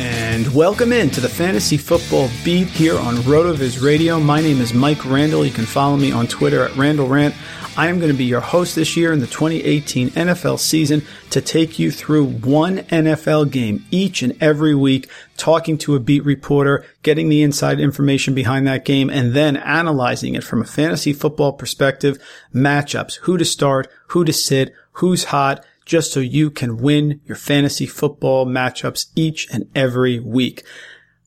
And welcome in to the Fantasy Football Beat here on RotoViz Radio. My name is Mike Randle. You can follow me on Twitter at Randle Rant. I am going to be your host this year in the 2018 NFL season to take you through one NFL game each and every week, talking to a beat reporter, getting the inside information behind that game, and then analyzing it from a fantasy football perspective, matchups, who to start, who to sit, who's hot, just so you can win your fantasy football matchups each and every week.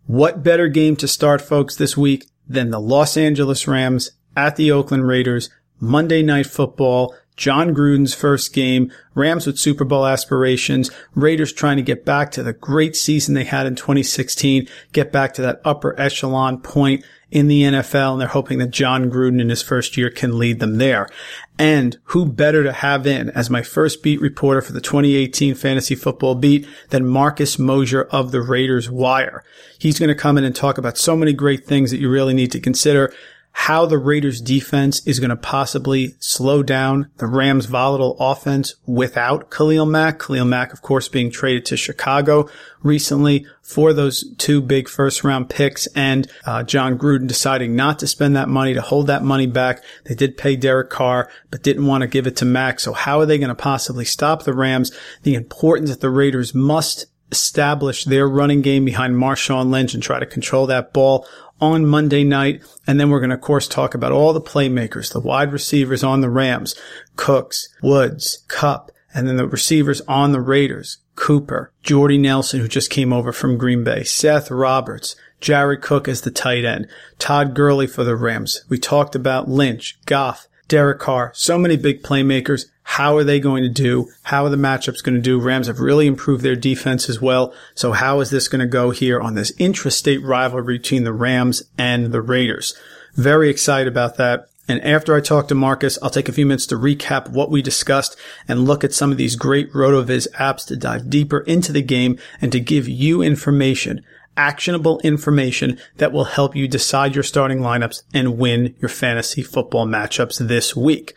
What better game to start, folks, this week than the Los Angeles Rams at the Oakland Raiders, Monday Night Football, Jon Gruden's first game, Rams with Super Bowl aspirations, Raiders trying to get back to the great season they had in 2016, get back to that upper echelon point in the NFL, and they're hoping that Jon Gruden in his first year can lead them there. And who better to have in as my first beat reporter for the 2018 fantasy football beat than Marcus Mosher of the Raiders Wire? He's going to come in and talk about so many great things that you really need to consider how the Raiders defense is going to possibly slow down the Rams volatile offense without Khalil Mack. Khalil Mack, of course, being traded to Chicago recently for those two big first round picks and uh, Jon Gruden deciding not to spend that money to hold that money back. They did pay Derek Carr, but didn't want to give it to Mack. So how are they going to possibly stop the Rams? The importance that the Raiders must establish their running game behind Marshawn Lynch and try to control that ball on Monday night. And then we're going to, of course, talk about all the playmakers, the wide receivers on the Rams, Cooks, Woods, Kupp, and then the receivers on the Raiders, Cooper, Jordy Nelson, who just came over from Green Bay, Seth Roberts, Jared Cook as the tight end, Todd Gurley for the Rams. We talked about Lynch, Goff, Derek Carr, so many big playmakers. How are they going to do? How are the matchups going to do? Rams have really improved their defense as well. So how is this going to go here on this intrastate rivalry between the Rams and the Raiders? Very excited about that. And after I talk to Marcus, I'll take a few minutes to recap what we discussed and look at some of these great RotoViz apps to dive deeper into the game and to give you information, actionable information that will help you decide your starting lineups and win your fantasy football matchups this week.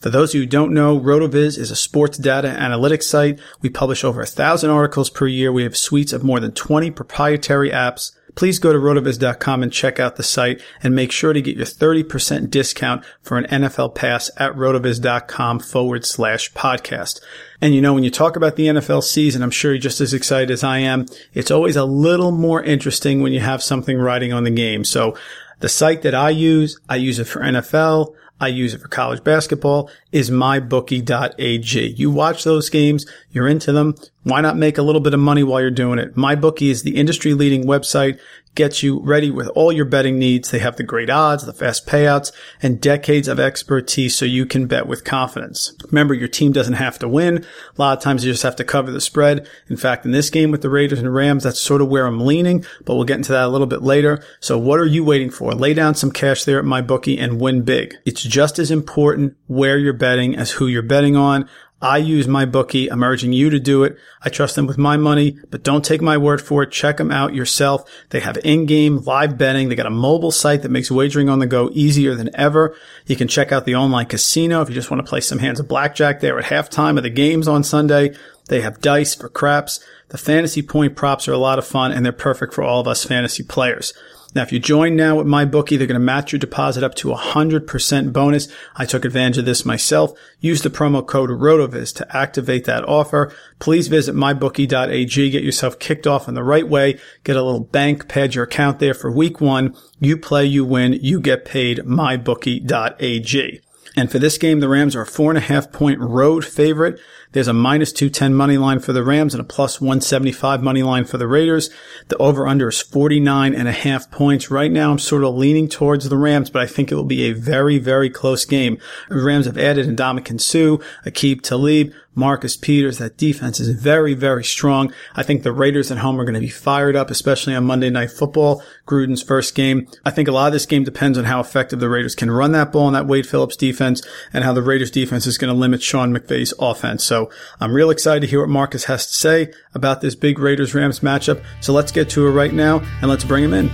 For those who don't know, RotoViz is a sports data analytics site. We publish over a thousand articles per year. We have suites of more than 20 proprietary apps. Please go to rotoviz.com and check out the site and make sure to get your 30% discount for an NFL pass at rotoviz.com forward slash podcast. And you know, when you talk about the NFL season, I'm sure you're just as excited as I am. It's always a little more interesting when you have something riding on the game. So the site that I use, I use it for NFL. I use it for college basketball is mybookie.ag. You watch those games, you're into them. Why not make a little bit of money while you're doing it? MyBookie is the industry leading website, gets you ready with all your betting needs. They have the great odds, the fast payouts, and decades of expertise so you can bet with confidence. Remember, your team doesn't have to win. A lot of times you just have to cover the spread. In fact, in this game with the Raiders and Rams, that's sort of where I'm leaning, but we'll get into that a little bit later. So what are you waiting for? Lay down some cash there at MyBookie and win big. It's just as important where you're betting as who you're betting on. I use MyBookie. I'm urging you to do it. I trust them with my money, but don't take my word for it. Check them out yourself. They have in-game live betting. They got a mobile site that makes wagering on the go easier than ever. You can check out the online casino if you just want to play some hands of blackjack there at halftime of the games on Sunday. They have dice for craps. The fantasy point props are a lot of fun and they're perfect for all of us fantasy players. Now, if you join now with MyBookie, they're going to match your deposit up to a hundred percent bonus. I took advantage of this myself. Use the promo code RotoViz to activate that offer. Please visit mybookie.ag. Get yourself kicked off in the right way. Get a little bank, pad your account there for week one. You play, you win, you get paid. mybookie.ag. And for this game, the Rams are a four and a half point road favorite. There's a minus 210 money line for the Rams and a plus 175 money line for the Raiders. The over under is 49 and a half points. Right now, I'm sort of leaning towards the Rams, but I think it will be a very, very close game. The Rams have added Ndamukong Suh, Aqib Talib, Marcus Peters. That defense is very, very strong. I think the Raiders at home are going to be fired up, especially on Monday Night Football, Gruden's first game. I think a lot of this game depends on how effective the Raiders can run that ball in that Wade Phillips defense and how the Raiders defense is going to limit Sean McVay's offense. So I'm real excited to hear what Marcus has to say about this big Raiders Rams matchup. So let's get to it right now and let's bring him in.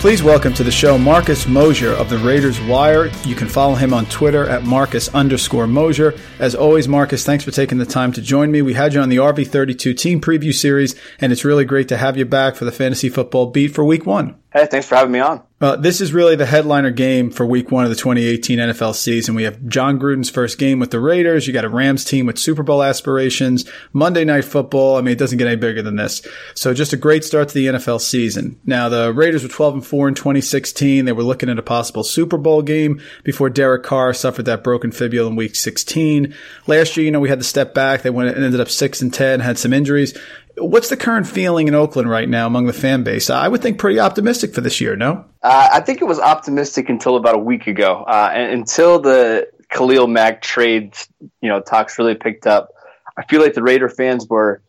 Please welcome to the show Marcus Mosher of the Raiders Wire. You can follow him on Twitter at Marcus underscore Mosher. As always, Marcus, thanks for taking the time to join me. We had you on the RV32 team preview series, and it's really great to have you back for the fantasy football beat for week one. Hey, thanks for having me on. Uh, this is really the headliner game for week one of the 2018 NFL season. We have Jon Gruden's first game with the Raiders. You got a Rams team with Super Bowl aspirations, Monday night football. I mean, it doesn't get any bigger than this. So just a great start to the NFL season. Now the Raiders were 12 and 4 in 2016. They were looking at a possible Super Bowl game before Derek Carr suffered that broken fibula in week 16. Last year, you know, we had to step back. They went and ended up 6 and 10, had some injuries. What's the current feeling in Oakland right now among the fan base? I would think pretty optimistic for this year, no? Uh, I think it was optimistic until about a week ago, uh, and until the Khalil Mack trade, you know, talks really picked up. I feel like the Raider fans were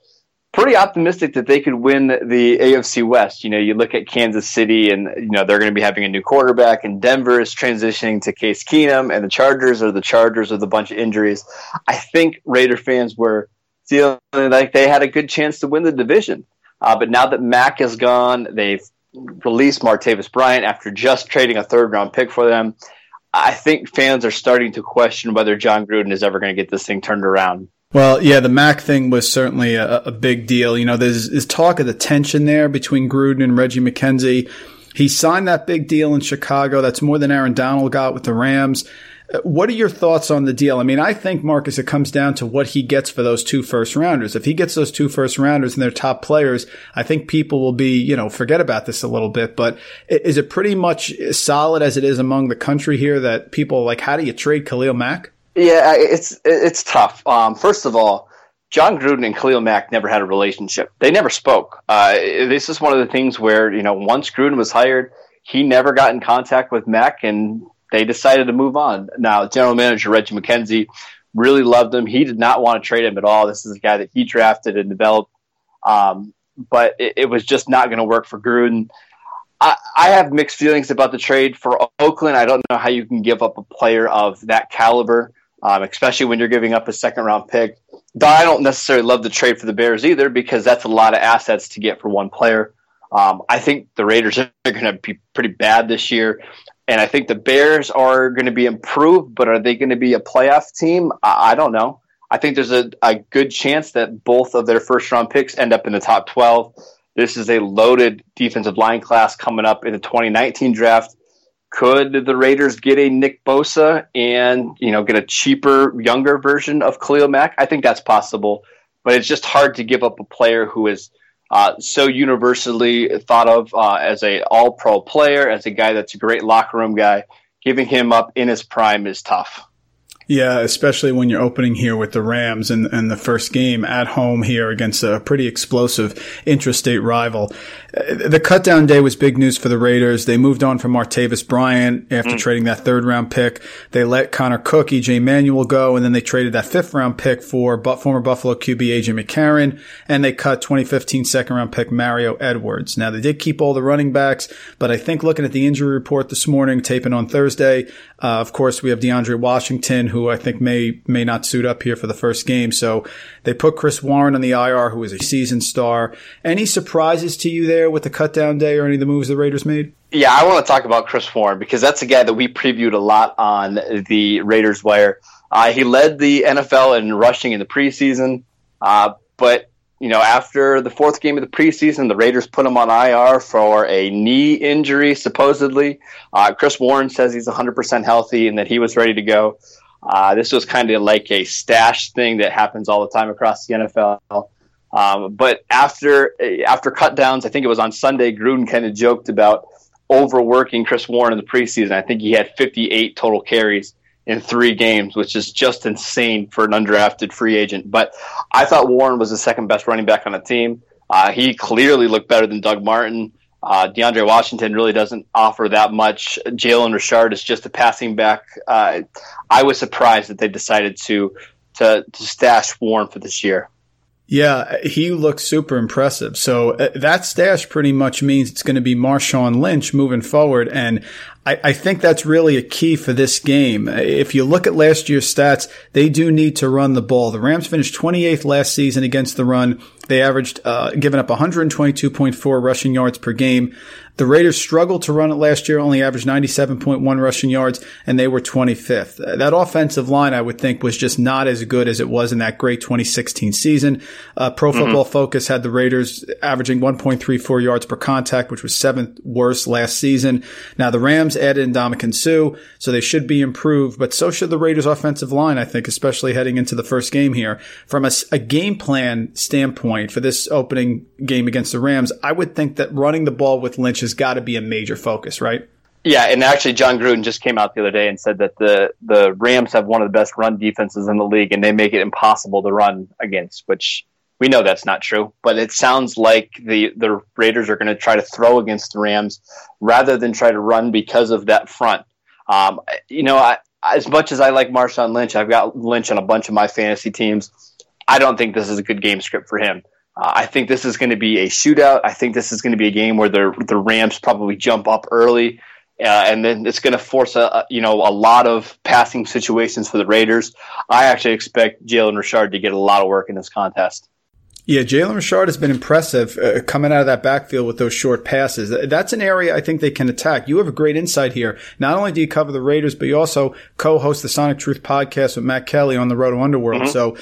pretty optimistic that they could win the AFC West. You know, you look at Kansas City, and you know they're going to be having a new quarterback, and Denver is transitioning to Case Keenum, and the Chargers are the Chargers with a bunch of injuries. I think Raider fans were feeling like they had a good chance to win the division. Uh, but now that Mack is gone, they've released Martavis Bryant after just trading a third round pick for them. I think fans are starting to question whether Jon Gruden is ever going to get this thing turned around. Well, yeah, the Mack thing was certainly a, a big deal. You know, there's, there's talk of the tension there between Gruden and Reggie McKenzie. He signed that big deal in Chicago. That's more than Aaron Donald got with the Rams. What are your thoughts on the deal? I mean, I think Marcus, it comes down to what he gets for those two first rounders. If he gets those two first rounders and they're top players, I think people will be, you know, forget about this a little bit. But is it pretty much solid as it is among the country here that people like, how do you trade Khalil Mack? Yeah, it's it's tough. Um, first of all, Jon Gruden and Khalil Mack never had a relationship. They never spoke. Uh, this is one of the things where you know once Gruden was hired, he never got in contact with Mack, and they decided to move on. Now, general manager Reggie McKenzie really loved him. He did not want to trade him at all. This is a guy that he drafted and developed, um, but it, it, was just not going to work for Gruden. I, have mixed feelings about the trade for Oakland. I don't know how you can give up a player of that caliber, um, especially when you're giving up a second round pick. I don't necessarily love the trade for the Bears either because that's a lot of assets to get for one player. Um, I think the Raiders are going to be pretty bad this year. And I think the Bears are going to be improved, but are they going to be a playoff team? I, I don't know. I think there's a, a good chance that both of their first round picks end up in the top 12. This is a loaded defensive line class coming up in the 2019 draft. Could the Raiders get a Nick Bosa and you know get a cheaper, younger version of Khalil Mack? I think that's possible, but it's just hard to give up a player who is uh, so universally thought of uh, as a all pro player, as a guy that's a great locker room guy. Giving him up in his prime is tough. Yeah, especially when you're opening here with the Rams and, and the first game at home here against a pretty explosive intrastate rival. The cutdown day was big news for the Raiders. They moved on from Martavis Bryant after mm. trading that third round pick. They let Connor Cook, EJ Manuel go, and then they traded that fifth round pick for former Buffalo QB AJ McCarron, and they cut 2015 second round pick Mario Edwards. Now they did keep all the running backs, but I think looking at the injury report this morning, taping on Thursday, uh, of course we have DeAndre Washington, who I think may may not suit up here for the first game. So they put Chris Warren on the IR, who is a season star. Any surprises to you there with the cutdown day or any of the moves the Raiders made? Yeah, I want to talk about Chris Warren because that's a guy that we previewed a lot on the Raiders Wire. Uh, he led the NFL in rushing in the preseason, uh, but you know, after the fourth game of the preseason, the Raiders put him on IR for a knee injury, supposedly. Uh, Chris Warren says he's 100% healthy and that he was ready to go. Uh, this was kind of like a stash thing that happens all the time across the NFL. Um, but after after cut downs, I think it was on Sunday, Gruden kind of joked about overworking Chris Warren in the preseason. I think he had 58 total carries in three games, which is just insane for an undrafted free agent. But I thought Warren was the second best running back on the team. Uh, he clearly looked better than Doug Martin. Uh, DeAndre Washington really doesn't offer that much. Jalen Richard is just a passing back. Uh, I was surprised that they decided to, to to stash Warren for this year. Yeah, he looks super impressive. So uh, that stash pretty much means it's going to be Marshawn Lynch moving forward. And I, I, think that's really a key for this game. If you look at last year's stats, they do need to run the ball. The Rams finished 28th last season against the run. They averaged, uh, giving up 122.4 rushing yards per game. The Raiders struggled to run it last year, only averaged 97.1 rushing yards, and they were 25th. That offensive line, I would think, was just not as good as it was in that great 2016 season. Uh, Pro mm-hmm. Football Focus had the Raiders averaging 1.34 yards per contact, which was seventh worst last season. Now, the Rams added Ndamukong Suh, so they should be improved, but so should the Raiders offensive line, I think, especially heading into the first game here. From a, a game plan standpoint for this opening game against the Rams, I would think that running the ball with Lynch has got to be a major focus, right? Yeah, and actually, Jon Gruden just came out the other day and said that the the Rams have one of the best run defenses in the league, and they make it impossible to run against. Which we know that's not true, but it sounds like the the Raiders are going to try to throw against the Rams rather than try to run because of that front. Um, you know, I, as much as I like Marshawn Lynch, I've got Lynch on a bunch of my fantasy teams. I don't think this is a good game script for him. Uh, I think this is going to be a shootout. I think this is going to be a game where the the Rams probably jump up early, uh, and then it's going to force a, you know a lot of passing situations for the Raiders. I actually expect Jalen Richard to get a lot of work in this contest. Yeah, Jalen Richard has been impressive uh, coming out of that backfield with those short passes. That's an area I think they can attack. You have a great insight here. Not only do you cover the Raiders, but you also co-host the Sonic Truth podcast with Matt Kelly on the Road to Underworld. Mm-hmm. So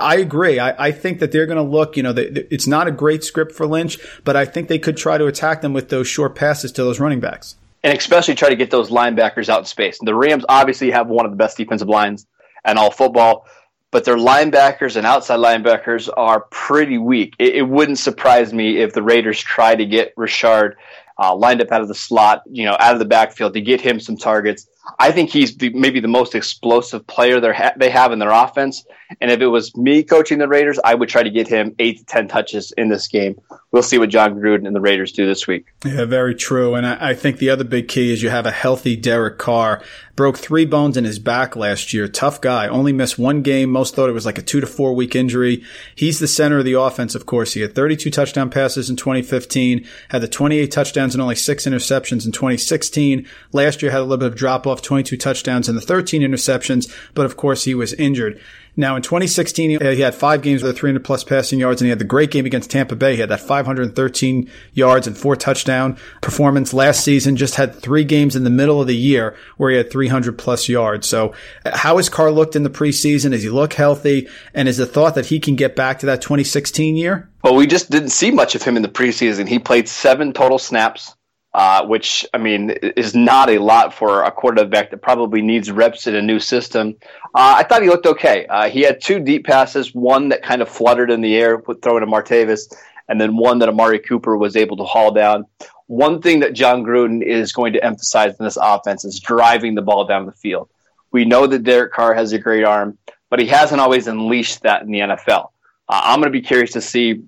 I agree. I, I think that they're going to look, you know, they, it's not a great script for Lynch, but I think they could try to attack them with those short passes to those running backs. And especially try to get those linebackers out in space. The Rams obviously have one of the best defensive lines in all football but their linebackers and outside linebackers are pretty weak. It, it wouldn't surprise me if the Raiders try to get Richard uh, lined up out of the slot, you know, out of the backfield to get him some targets. I think he's the, maybe the most explosive player ha- they have in their offense. And if it was me coaching the Raiders, I would try to get him eight to 10 touches in this game. We'll see what Jon Gruden and the Raiders do this week. Yeah, very true. And I, I think the other big key is you have a healthy Derek Carr. Broke three bones in his back last year. Tough guy. Only missed one game. Most thought it was like a two to four week injury. He's the center of the offense, of course. He had 32 touchdown passes in 2015, had the 28 touchdowns and only six interceptions in 2016. Last year had a little bit of drop off, 22 touchdowns and the 13 interceptions, but of course he was injured. Now in 2016, uh, he had five games with 300 plus passing yards, and he had the great game against Tampa Bay. He had that 513 yards and four touchdown performance last season. Just had three games in the middle of the year where he had 300 plus yards. So, uh, how has Carr looked in the preseason? Does he look healthy? And is the thought that he can get back to that 2016 year? Well, we just didn't see much of him in the preseason. He played seven total snaps. Uh, which I mean is not a lot for a quarterback that probably needs reps in a new system. Uh, I thought he looked okay. Uh, he had two deep passes, one that kind of fluttered in the air, with throwing to Martavis, and then one that Amari Cooper was able to haul down. One thing that Jon Gruden is going to emphasize in this offense is driving the ball down the field. We know that Derek Carr has a great arm, but he hasn't always unleashed that in the NFL. Uh, I'm going to be curious to see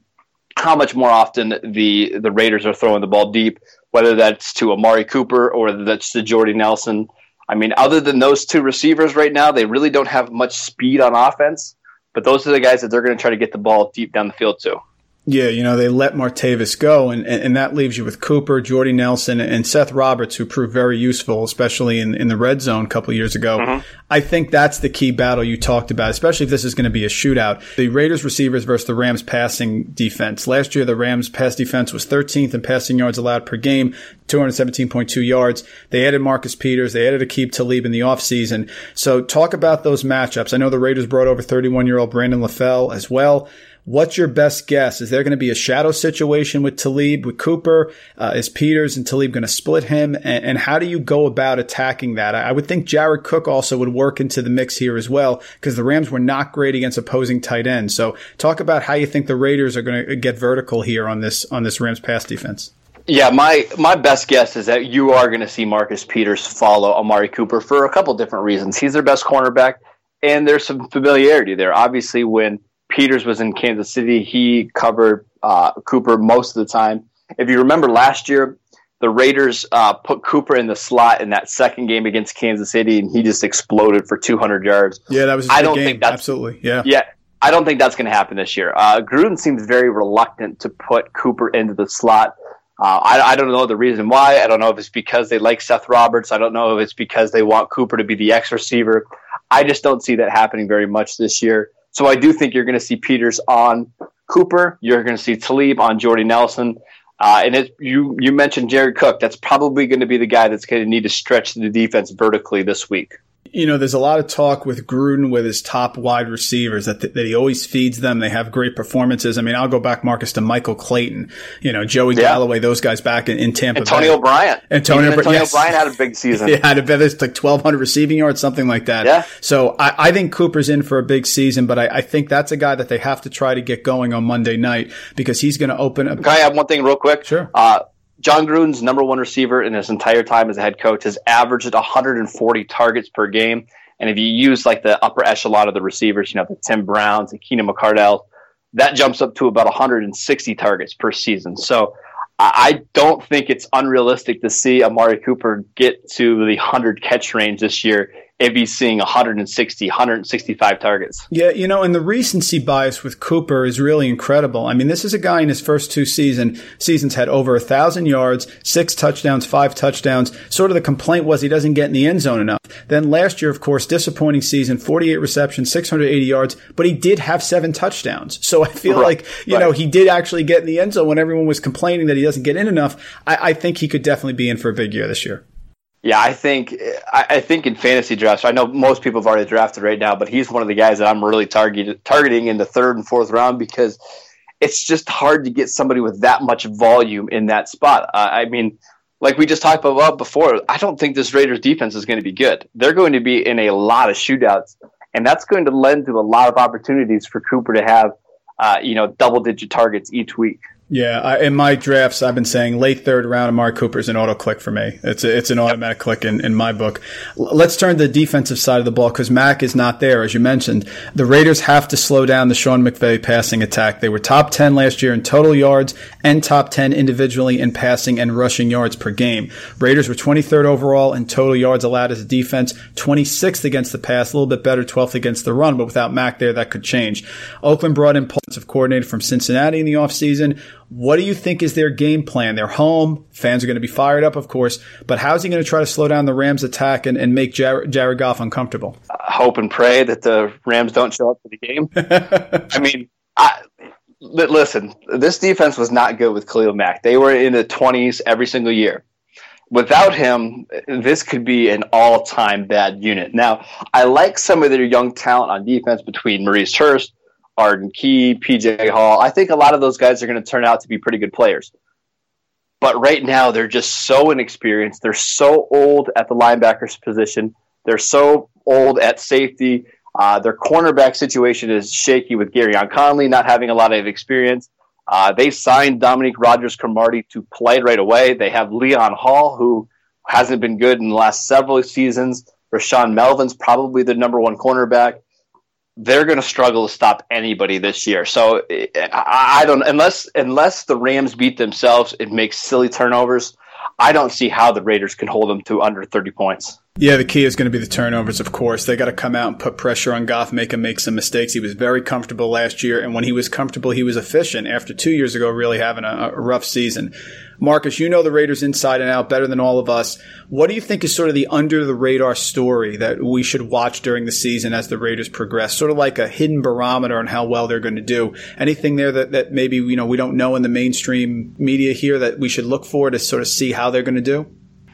how much more often the the Raiders are throwing the ball deep, whether that's to Amari Cooper or that's to Jordy Nelson. I mean, other than those two receivers right now, they really don't have much speed on offense. But those are the guys that they're going to try to get the ball deep down the field to. Yeah, you know, they let Martavis go, and, and, that leaves you with Cooper, Jordy Nelson, and Seth Roberts, who proved very useful, especially in, in the red zone a couple years ago. Mm-hmm. I think that's the key battle you talked about, especially if this is going to be a shootout. The Raiders receivers versus the Rams passing defense. Last year, the Rams pass defense was 13th in passing yards allowed per game, 217.2 yards. They added Marcus Peters. They added Aqib Talib in the offseason. So talk about those matchups. I know the Raiders brought over 31 year old Brandon LaFell as well. What's your best guess? Is there going to be a shadow situation with Talib, with Cooper? Uh, is Peters and Talib going to split him? And, and, how do you go about attacking that? I, I, would think Jared Cook also would work into the mix here as well because the Rams were not great against opposing tight ends. So talk about how you think the Raiders are going to get vertical here on this on this Rams pass defense. Yeah, my my best guess is that you are going to see Marcus Peters follow Amari Cooper for a couple different reasons. He's their best cornerback, and there's some familiarity there. Obviously, when Peters was in Kansas City, he covered uh, Cooper most of the time. If you remember last year, the Raiders uh, put Cooper in the slot in that second game against Kansas City, and he just exploded for 200 yards. Yeah, that was. I don't game. think that's absolutely. Yeah, yeah. I don't think that's going to happen this year. Uh, Gruden seems very reluctant to put Cooper into the slot. Uh, I, I, don't know the reason why. I don't know if it's because they like Seth Roberts. I don't know if it's because they want Cooper to be the X receiver. I just don't see that happening very much this year. So I do think you're going to see Peters on Cooper. You're going to see Talib on Jordy Nelson. Uh, and it, you you mentioned Jared Cook. That's probably going to be the guy that's going to need to stretch the defense vertically this week you know, there's a lot of talk with Gruden with his top wide receivers that, th- that he always feeds them. They have great performances. I mean, I'll go back, Marcus, to Michael Clayton, you know, Joey yeah. Galloway, those guys back in, in Tampa Antonio Bay. Bryant. Antonio, Antonio yes. Bryant had a big season. He had a bit, like 1,200 receiving yards, something like that. Yeah. So I, I think Cooper's in for a big season, but I, I, think that's a guy that they have to try to get going on Monday night because he's going to open up. Can I have one thing real quick? Sure. Uh, Jon Gruden's number one receiver in his entire time as a head coach has averaged 140 targets per game. And if you use like the upper echelon of the receivers, you know, the Tim Browns and Keenan McCardell, that jumps up to about 160 targets per season. So I don't think it's unrealistic to see Amari Cooper get to the 100 catch range this year if he's seeing 160, 165 targets. Yeah, you know, and the recency bias with Cooper is really incredible. I mean, this is a guy in his first two season seasons had over a thousand yards, six touchdowns, five touchdowns. Sort of the complaint was he doesn't get in the end zone enough. Then last year, of course, disappointing season, 48 receptions, 680 yards, but he did have seven touchdowns. So I feel right, like, you right. know, he did actually get in the end zone when everyone was complaining that he doesn't get in enough. I, I think he could definitely be in for a big year this year. Yeah, I think I think in fantasy drafts, I know most people have already drafted right now, but he's one of the guys that I'm really targeted, targeting in the third and fourth round because it's just hard to get somebody with that much volume in that spot. Uh, I mean, like we just talked about before, I don't think this Raiders defense is going to be good. They're going to be in a lot of shootouts, and that's going to lend to a lot of opportunities for Cooper to have, uh, you know, double digit targets each week. Yeah, I, in my drafts, I've been saying late third round, Amari Cooper is an auto click for me. It's a, it's an automatic yep. click in, in my book. L- let's turn to the defensive side of the ball because Mack is not there, as you mentioned. The Raiders have to slow down the Sean McVay passing attack. They were top 10 last year in total yards and top 10 individually in passing and rushing yards per game. Raiders were 23rd overall in total yards allowed as a defense, 26th against the pass, a little bit better, 12th against the run, but without Mack there, that could change. Oakland brought in offensive coordinator from Cincinnati in the offseason. What do you think is their game plan? They're home. Fans are going to be fired up, of course. But how's he going to try to slow down the Rams' attack and, and make Jared, Jared Goff uncomfortable? Uh, hope and pray that the Rams don't show up for the game. I mean, I, listen, this defense was not good with Khalil Mack. They were in the 20s every single year. Without him, this could be an all time bad unit. Now, I like some of their young talent on defense between Maurice Hurst Arden Key, PJ Hall. I think a lot of those guys are going to turn out to be pretty good players. But right now, they're just so inexperienced. They're so old at the linebackers position. They're so old at safety. Uh, their cornerback situation is shaky with Gareon Conley not having a lot of experience. Uh, they signed Dominique Rodgers Cromartie to play right away. They have Leon Hall, who hasn't been good in the last several seasons. Rashaan Melvin's probably the number one cornerback they're going to struggle to stop anybody this year. So I, don't unless unless the Rams beat themselves and make silly turnovers. I don't see how the Raiders can hold them to under 30 points. Yeah, the key is going to be the turnovers, of course. They got to come out and put pressure on Goff, make him make some mistakes. He was very comfortable last year, and when he was comfortable, he was efficient after two years ago really having a, a rough season. Marcus, you know the Raiders inside and out better than all of us. What do you think is sort of the under the radar story that we should watch during the season as the Raiders progress? Sort of like a hidden barometer on how well they're going to do. Anything there that, that maybe, you know, we don't know in the mainstream media here that we should look for to sort of see how they're going to do?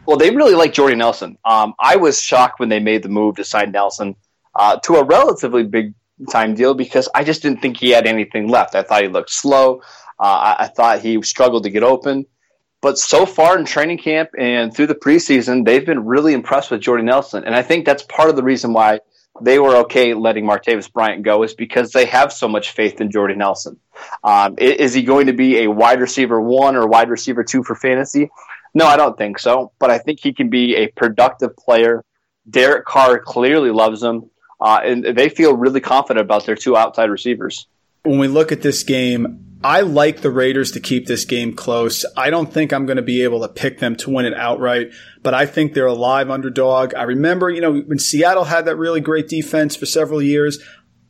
Well, they really like Jordy Nelson. Um, I was shocked when they made the move to sign Nelson uh, to a relatively big time deal because I just didn't think he had anything left. I thought he looked slow. Uh, I, I, thought he struggled to get open. But so far in training camp and through the preseason, they've been really impressed with Jordy Nelson. And I think that's part of the reason why they were okay letting Martavis Bryant go is because they have so much faith in Jordy Nelson. Um, is he going to be a wide receiver one or wide receiver two for fantasy? No, I don't think so. But I think he can be a productive player. Derek Carr clearly loves him, uh, and they feel really confident about their two outside receivers. When we look at this game, I like the Raiders to keep this game close. I don't think I'm going to be able to pick them to win it outright, but I think they're a live underdog. I remember, you know, when Seattle had that really great defense for several years,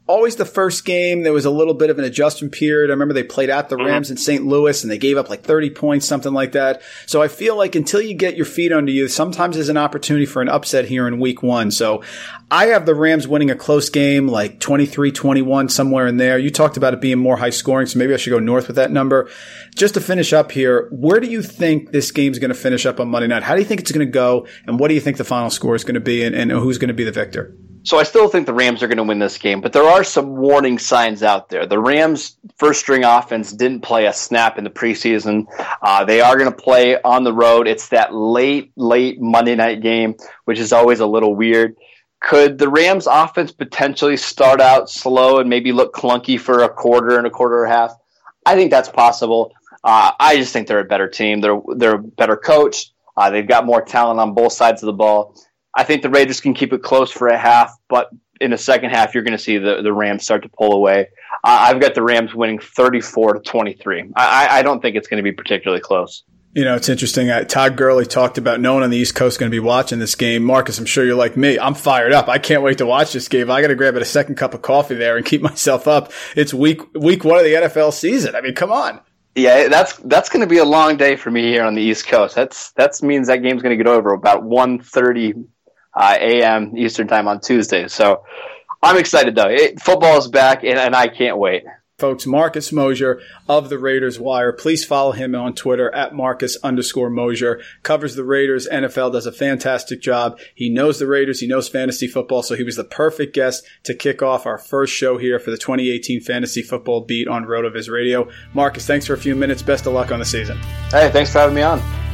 always the first game there was a little bit of an adjustment period. I remember they played at the mm-hmm. Rams in St. Louis and they gave up like 30 points, something like that. So I feel like until you get your feet under you, sometimes there's an opportunity for an upset here in week one. So I have the Rams winning a close game, like 23-21, somewhere in there. You talked about it being more high scoring, so maybe I should go north with that number. Just to finish up here, where do you think this game's going to finish up on Monday night? How do you think it's going to go? And what do you think the final score is going to be? And, and who's going to be the victor? So I still think the Rams are going to win this game, but there are some warning signs out there. The Rams' first string offense didn't play a snap in the preseason. Uh, they are going to play on the road. It's that late, late Monday night game, which is always a little weird. Could the Rams' offense potentially start out slow and maybe look clunky for a quarter and a quarter and a half? I think that's possible. Uh, I just think they're a better team. They're they're a better coach. Uh, they've got more talent on both sides of the ball. I think the Raiders can keep it close for a half, but in the second half, you're going to see the, the Rams start to pull away. Uh, I've got the Rams winning 34 to 23. I, I don't think it's going to be particularly close. You know, it's interesting. Uh, Todd Gurley talked about no one on the East Coast going to be watching this game. Marcus, I'm sure you're like me. I'm fired up. I can't wait to watch this game. I got to grab a second cup of coffee there and keep myself up. It's week week one of the NFL season. I mean, come on. Yeah, that's that's going to be a long day for me here on the East Coast. That's that means that game's going to get over about 1.30 uh, a.m. Eastern time on Tuesday. So I'm excited though. It, football is back, and, and I can't wait folks, Marcus Mosher of the Raiders Wire. Please follow him on Twitter at Marcus underscore Mosher. Covers the Raiders. NFL does a fantastic job. He knows the Raiders. He knows fantasy football. So he was the perfect guest to kick off our first show here for the 2018 fantasy football beat on RotoViz Radio. Marcus, thanks for a few minutes. Best of luck on the season. Hey, thanks for having me on.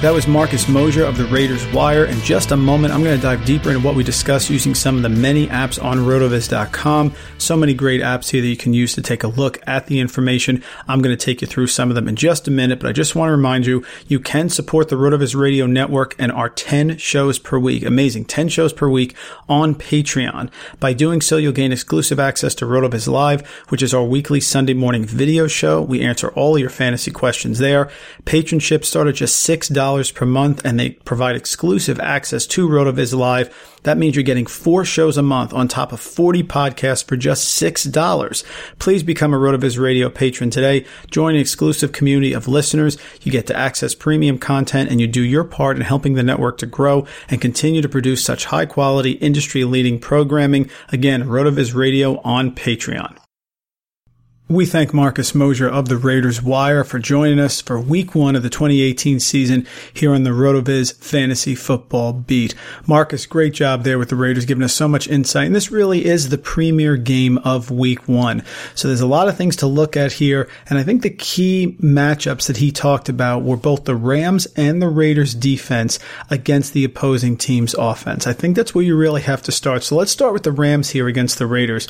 That was Marcus Mosher of the Raiders Wire. In just a moment, I'm going to dive deeper into what we discussed using some of the many apps on rotoviz.com. So many great apps here that you can use to take a look at the information. I'm going to take you through some of them in just a minute, but I just want to remind you, you can support the RotoViz Radio Network and our 10 shows per week. Amazing. 10 shows per week on Patreon. By doing so, you'll gain exclusive access to RotoViz Live, which is our weekly Sunday morning video show. We answer all your fantasy questions there. Patronship start at just $6 $10 per month and they provide exclusive access to RotoViz Live. That means you're getting four shows a month on top of 40 podcasts for just $6. Please become a RotoViz Radio patron today. Join an exclusive community of listeners. You get to access premium content and you do your part in helping the network to grow and continue to produce such high quality, industry leading programming. Again, RotoViz Radio on Patreon. We thank Marcus Mosher of the Raiders Wire for joining us for week one of the 2018 season here on the RotoViz Fantasy Football Beat. Marcus, great job there with the Raiders, giving us so much insight. And this really is the premier game of week one. So there's a lot of things to look at here. And I think the key matchups that he talked about were both the Rams and the Raiders defense against the opposing team's offense. I think that's where you really have to start. So let's start with the Rams here against the Raiders.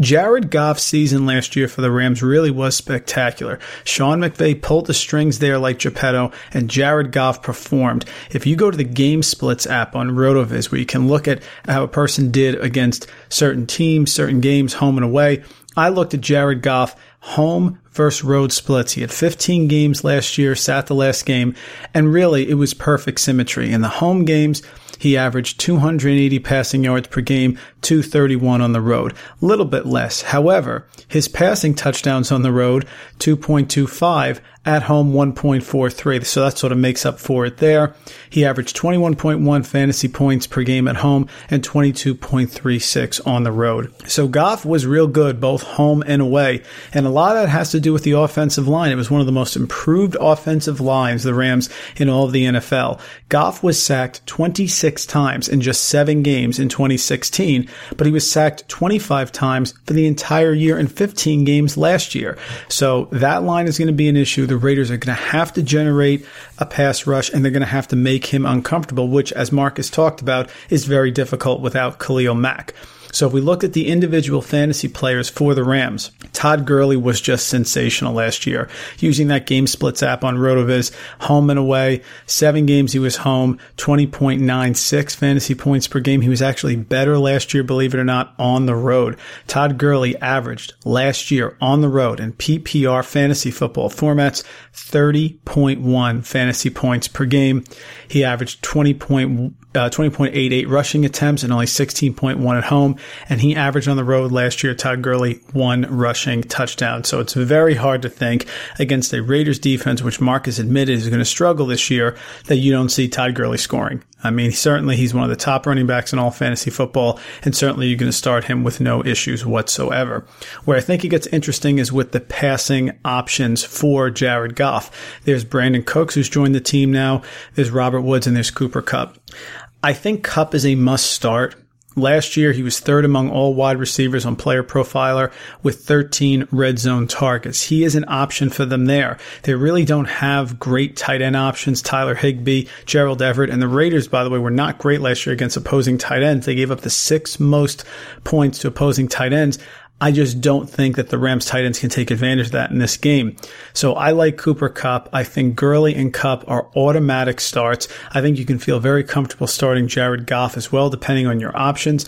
Jared Goff's season last year for the Rams really was spectacular. Sean McVay pulled the strings there like Geppetto, and Jared Goff performed. If you go to the Game Splits app on RotoViz, where you can look at how a person did against certain teams, certain games, home and away, I looked at Jared Goff home versus road splits. He had 15 games last year, sat the last game, and really it was perfect symmetry. In the home games, he averaged 280 passing yards per game, 231 on the road. A little bit less. However, his passing touchdowns on the road, 2.25, at home 1.43. So that sort of makes up for it there. He averaged 21.1 fantasy points per game at home and 22.36 on the road. So Goff was real good both home and away. And a lot of that has to do with the offensive line. It was one of the most improved offensive lines, the Rams, in all of the NFL. Goff was sacked 26 times in just seven games in 2016, but he was sacked 25 times for the entire year in 15 games last year. So that line is going to be an issue. The Raiders are going to have to generate a pass rush and they're going to have to make him uncomfortable, which, as Marcus talked about, is very difficult without Khalil Mack. So if we look at the individual fantasy players for the Rams, Todd Gurley was just sensational last year. Using that game splits app on RotoViz, home and away, seven games he was home, 20.96 fantasy points per game. He was actually better last year, believe it or not, on the road. Todd Gurley averaged last year on the road in PPR fantasy football formats 30.1 fantasy points per game. He averaged 20 point, uh, 20.88 rushing attempts and only 16.1 at home. And he averaged on the road last year, Todd Gurley, one rushing touchdown. So it's very hard to think against a Raiders defense, which Marcus admitted is going to struggle this year, that you don't see Todd Gurley scoring. I mean, certainly he's one of the top running backs in all fantasy football, and certainly you're going to start him with no issues whatsoever. Where I think it gets interesting is with the passing options for Jared Goff. There's Brandin Cooks, who's joined the team now. There's Robert Woods, and there's Cooper Kupp. I think Kupp is a must start Last year, he was third among all wide receivers on Player Profiler with 13 red zone targets. He is an option for them there. They really don't have great tight end options. Tyler Higbee, Gerald Everett, and the Raiders, by the way, were not great last year against opposing tight ends. They gave up the sixth most points to opposing tight ends. I just don't think that the Rams tight ends can take advantage of that in this game. So I like Cooper Kupp. I think Gurley and Kupp are automatic starts. I think you can feel very comfortable starting Jared Goff as well, depending on your options.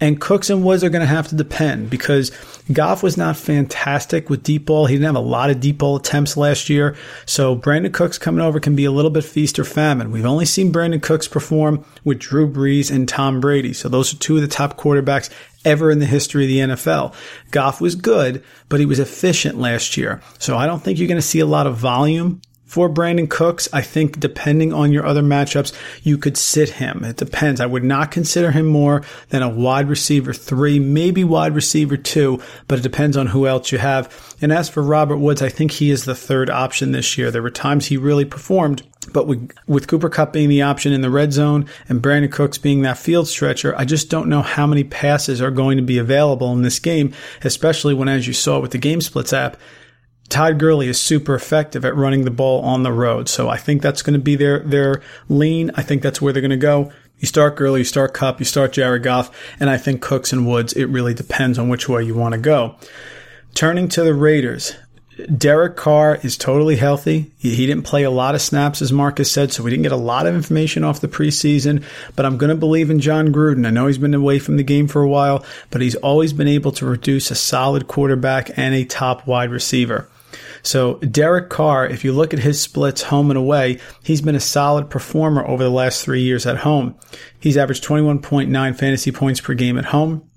And Cooks and Woods are going to have to depend because Goff was not fantastic with deep ball. He didn't have a lot of deep ball attempts last year. So Brandin Cooks coming over can be a little bit feast or famine. We've only seen Brandin Cooks perform with Drew Brees and Tom Brady. So those are two of the top quarterbacks ever in the history of the NFL. Goff was good, but he was efficient last year. So I don't think you're going to see a lot of volume for Brandin Cooks, I think depending on your other matchups, you could sit him. It depends. I would not consider him more than a wide receiver three, maybe wide receiver two, but it depends on who else you have. And as for Robert Woods, I think he is the third option this year. There were times he really performed, but with, with Cooper Kupp being the option in the red zone and Brandin Cooks being that field stretcher, I just don't know how many passes are going to be available in this game, especially when, as you saw with the Game Splits app, Todd Gurley is super effective at running the ball on the road. So I think that's going to be their, their lean. I think that's where they're going to go. You start Gurley, you start Kupp, you start Jared Goff, and I think Cooks and Woods, it really depends on which way you want to go. Turning to the Raiders, Derek Carr is totally healthy. He, didn't play a lot of snaps, as Marcus said, so we didn't get a lot of information off the preseason. But I'm going to believe in Jon Gruden. I know he's been away from the game for a while, but he's always been able to reduce a solid quarterback and a top wide receiver. So Derek Carr, if you look at his splits home and away, he's been a solid performer over the last three years at home. He's averaged 21.9 fantasy points per game at home.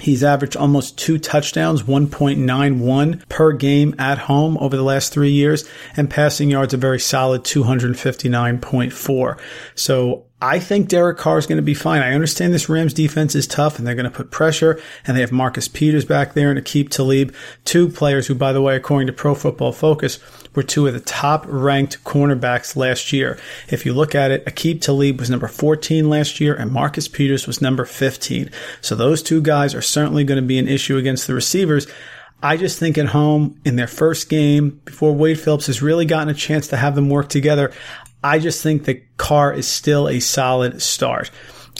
He's averaged almost two touchdowns, 1.91 per game at home over the last three years, and passing yards a very solid 259.4. So I think Derek Carr is going to be fine. I understand this Rams defense is tough and they're going to put pressure and they have Marcus Peters back there and Aqib Talib, two players who, by the way, according to Pro Football Focus, were two of the top ranked cornerbacks last year. If you look at it, Aqib Talib was number 14 last year and Marcus Peters was number 15. So those two guys are certainly going to be an issue against the receivers. I just think at home in their first game before Wade Phillips has really gotten a chance to have them work together, I just think that Carr is still a solid start.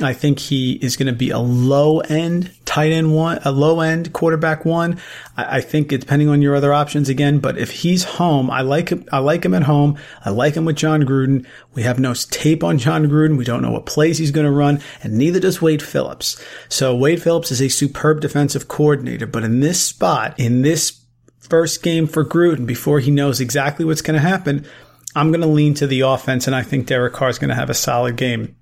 I think he is going to be a low end tight end one, a low end quarterback one. I, I, think depending on your other options again, but if he's home, I like him. I like him at home. I like him with Jon Gruden. We have no tape on Jon Gruden. We don't know what plays he's going to run, and neither does Wade Phillips. So Wade Phillips is a superb defensive coordinator, but in this spot, in this first game for Gruden, before he knows exactly what's going to happen, I'm going to lean to the offense, and I think Derek Carr is going to have a solid game.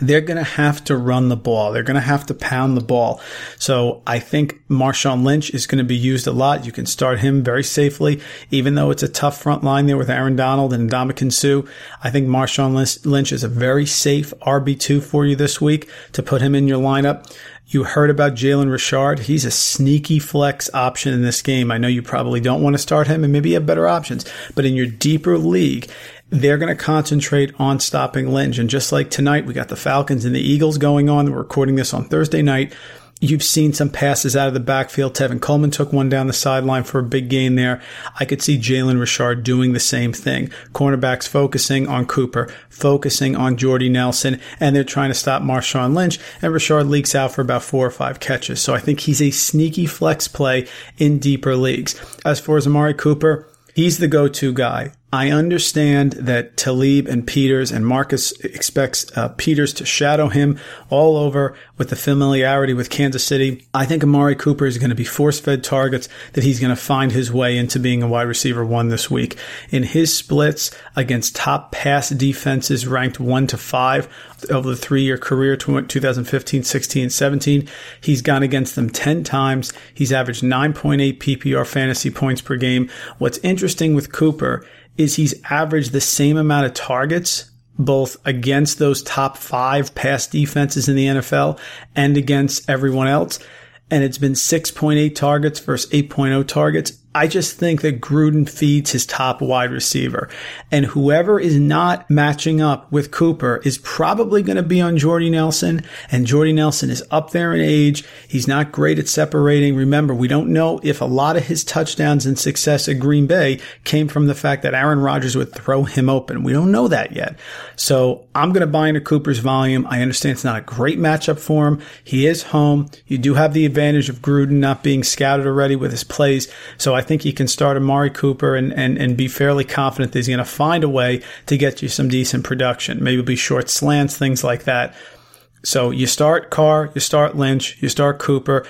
They're going to have to run the ball. They're going to have to pound the ball. So I think Marshawn Lynch is going to be used a lot. You can start him very safely, even though it's a tough front line there with Aaron Donald and Ndamukong Suh. I think Marshawn Lynch is a very safe RB2 for you this week to put him in your lineup. You heard about Jalen Richard. He's a sneaky flex option in this game. I know you probably don't want to start him and maybe you have better options, but in your deeper league, they're going to concentrate on stopping Lynch. And just like tonight, we got the Falcons and the Eagles going on. We're recording this on Thursday night. You've seen some passes out of the backfield. Tevin Coleman took one down the sideline for a big gain there. I could see Jalen Richard doing the same thing. Cornerbacks focusing on Cooper, focusing on Jordy Nelson, and they're trying to stop Marshawn Lynch. And Richard leaks out for about four or five catches. So I think he's a sneaky flex play in deeper leagues. As for Amari Cooper, he's the go-to guy. I understand that Talib and Peters and Marcus expects uh, Peters to shadow him all over with the familiarity with Kansas City. I think Amari Cooper is going to be force fed targets that he's going to find his way into being a wide receiver one this week. In his splits against top pass defenses ranked one to five over the three year career, 2015, 16, 17, he's gone against them 10 times. He's averaged 9.8 PPR fantasy points per game. What's interesting with Cooper is he's averaged the same amount of targets both against those top five pass defenses in the NFL and against everyone else. And it's been 6.8 targets versus 8.0 targets. I just think that Gruden feeds his top wide receiver. And whoever is not matching up with Cooper is probably going to be on Jordy Nelson. And Jordy Nelson is up there in age. He's not great at separating. Remember, we don't know if a lot of his touchdowns and success at Green Bay came from the fact that Aaron Rodgers would throw him open. We don't know that yet. So I'm going to buy into Cooper's volume. I understand it's not a great matchup for him. He is home. You do have the advantage of Gruden not being scouted already with his plays. So I think he can start Amari Cooper and, and, and be fairly confident that he's going to find a way to get you some decent production. Maybe be short slants, things like that. So you start Carr, you start Lynch, you start Cooper.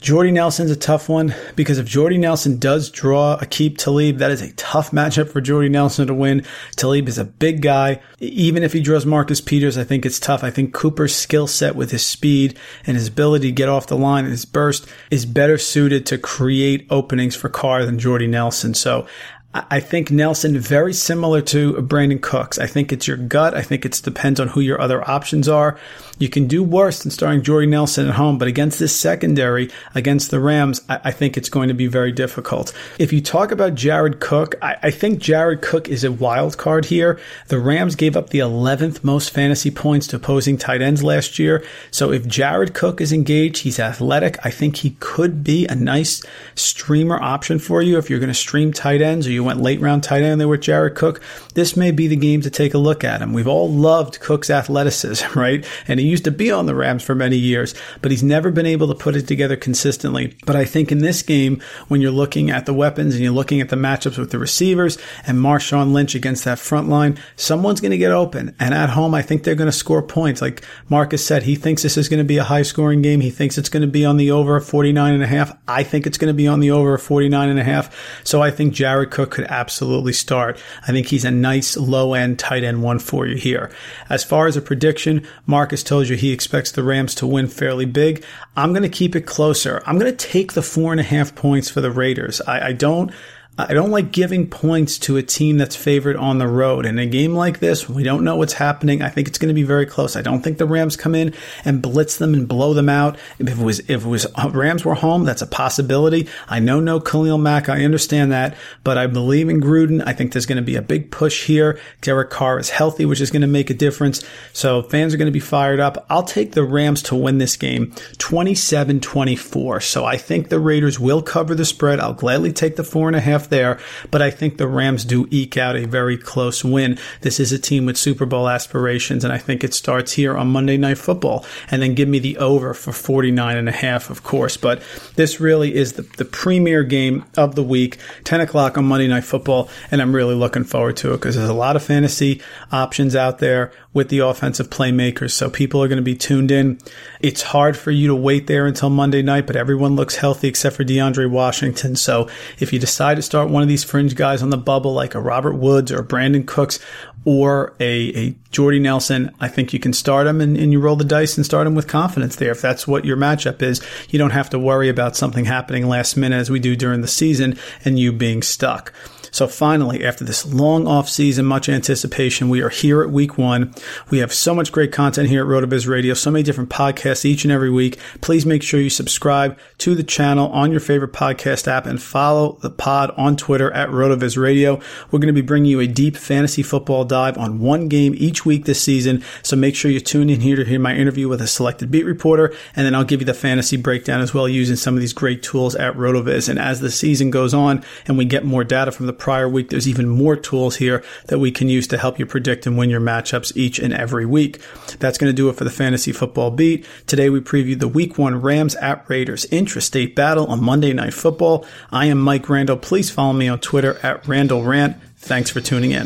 Jordy Nelson's a tough one because if Jordy Nelson does draw Aqib Talib, that is a tough matchup for Jordy Nelson to win. Talib is a big guy. Even if he draws Marcus Peters, I think it's tough. I think Cooper's skill set with his speed and his ability to get off the line and his burst is better suited to create openings for Carr than Jordy Nelson. So I think Nelson very similar to Brandin Cooks. I think it's your gut. I think it depends on who your other options are. You can do worse than starting Jordy Nelson at home, but against this secondary, against the Rams, I, I think it's going to be very difficult. If you talk about Jared Cook, I, I think Jared Cook is a wild card here. The Rams gave up the 11th most fantasy points to opposing tight ends last year. So if Jared Cook is engaged, he's athletic. I think he could be a nice streamer option for you if you're going to stream tight ends or you went late round tight end there with Jared Cook. This may be the game to take a look at him. We've all loved Cook's athleticism, right? And he used to be on the Rams for many years, but he's never been able to put it together consistently. But I think in this game, when you're looking at the weapons and you're looking at the matchups with the receivers and Marshawn Lynch against that front line, someone's going to get open. And at home, I think they're going to score points. Like Marcus said, he thinks this is going to be a high scoring game. He thinks it's going to be on the over of 49 and a half. I think it's going to be on the over of 49 and a half. So I think Jared Cook could absolutely start. I think he's a nice low end tight end one for you here. As far as a prediction, Marcus told told you he expects the Rams to win fairly big. I'm going to keep it closer. I'm going to take the four and a half points for the Raiders. I, I don't I don't like giving points to a team that's favored on the road. In a game like this, we don't know what's happening. I think it's going to be very close. I don't think the Rams come in and blitz them and blow them out. If it was, if it was uh, Rams were home, that's a possibility. I know no Khalil Mack. I understand that, but I believe in Gruden. I think there's going to be a big push here. Derek Carr is healthy, which is going to make a difference. So fans are going to be fired up. I'll take the Rams to win this game 27-24. So I think the Raiders will cover the spread. I'll gladly take the four and a half there, but I think the Rams do eke out a very close win. This is a team with Super Bowl aspirations, and I think it starts here on Monday Night Football. And then give me the over for 49 and a half, of course. But this really is the, the premier game of the week, 10 o'clock on Monday Night Football, and I'm really looking forward to it because there's a lot of fantasy options out there with the offensive playmakers. So people are going to be tuned in. It's hard for you to wait there until Monday night, but everyone looks healthy except for DeAndre Washington. So if you decide to start one of these fringe guys on the bubble, like a Robert Woods or Brandin Cooks or a, a Jordy Nelson, I think you can start him and, and you roll the dice and start him with confidence there. If that's what your matchup is, you don't have to worry about something happening last minute as we do during the season and you being stuck. So finally, after this long off season, much anticipation, we are here at week one. We have so much great content here at RotoViz Radio, so many different podcasts each and every week. Please make sure you subscribe to the channel on your favorite podcast app and follow the pod on Twitter at RotoViz Radio. We're going to be bringing you a deep fantasy football dive on one game each week this season. So make sure you tune in here to hear my interview with a selected beat reporter, and then I'll give you the fantasy breakdown as well using some of these great tools at RotoViz. And as the season goes on and we get more data from the prior week, there's even more tools here that we can use to help you predict and win your matchups each and every week. That's going to do it for the fantasy football beat. Today we previewed the week one Rams at Raiders intrastate battle on Monday Night Football. I am Mike Randle. Please follow me on Twitter at Randle Rant. Thanks for tuning in.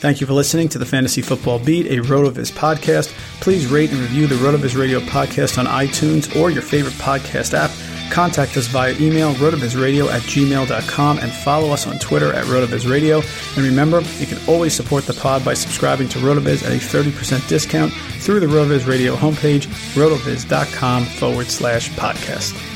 Thank you for listening to the Fantasy Football Beat, a RotoViz podcast. Please rate and review the RotoViz Radio podcast on iTunes or your favorite podcast app. Contact us via email, rotovizradio at gmail.com, and follow us on Twitter at rotovizradio. And remember, you can always support the pod by subscribing to RotoViz at a 30% discount through the RotoViz Radio homepage, rotoviz.com forward slash podcast.